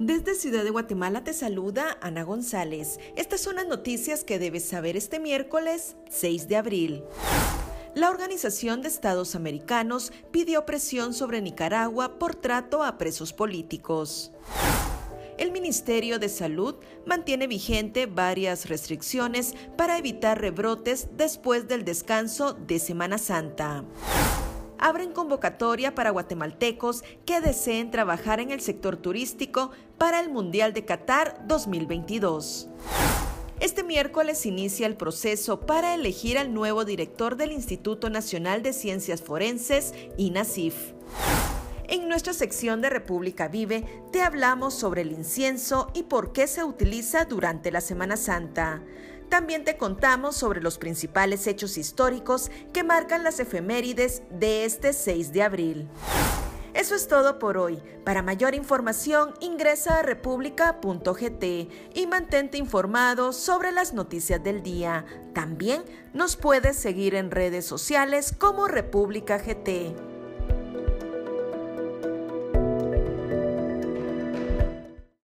Desde Ciudad de Guatemala te saluda Ana González. Estas son las noticias que debes saber este miércoles 6 de abril. La Organización de Estados Americanos pidió presión sobre Nicaragua por trato a presos políticos. El Ministerio de Salud mantiene vigente varias restricciones para evitar rebrotes después del descanso de Semana Santa abren convocatoria para guatemaltecos que deseen trabajar en el sector turístico para el Mundial de Qatar 2022. Este miércoles inicia el proceso para elegir al nuevo director del Instituto Nacional de Ciencias Forenses, INACIF. En nuestra sección de República Vive te hablamos sobre el incienso y por qué se utiliza durante la Semana Santa. También te contamos sobre los principales hechos históricos que marcan las efemérides de este 6 de abril. Eso es todo por hoy. Para mayor información ingresa a república.gt y mantente informado sobre las noticias del día. También nos puedes seguir en redes sociales como República GT.